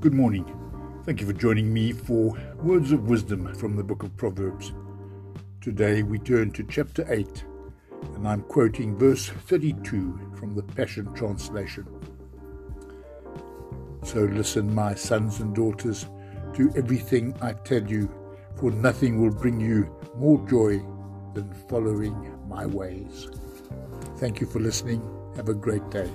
Good morning. Thank you for joining me for Words of Wisdom from the book of Proverbs. Today we turn to chapter 8, and I'm quoting verse 32 from the Passion Translation. So listen, my sons and daughters, to everything I tell you, for nothing will bring you more joy than following my ways. Thank you for listening. Have a great day.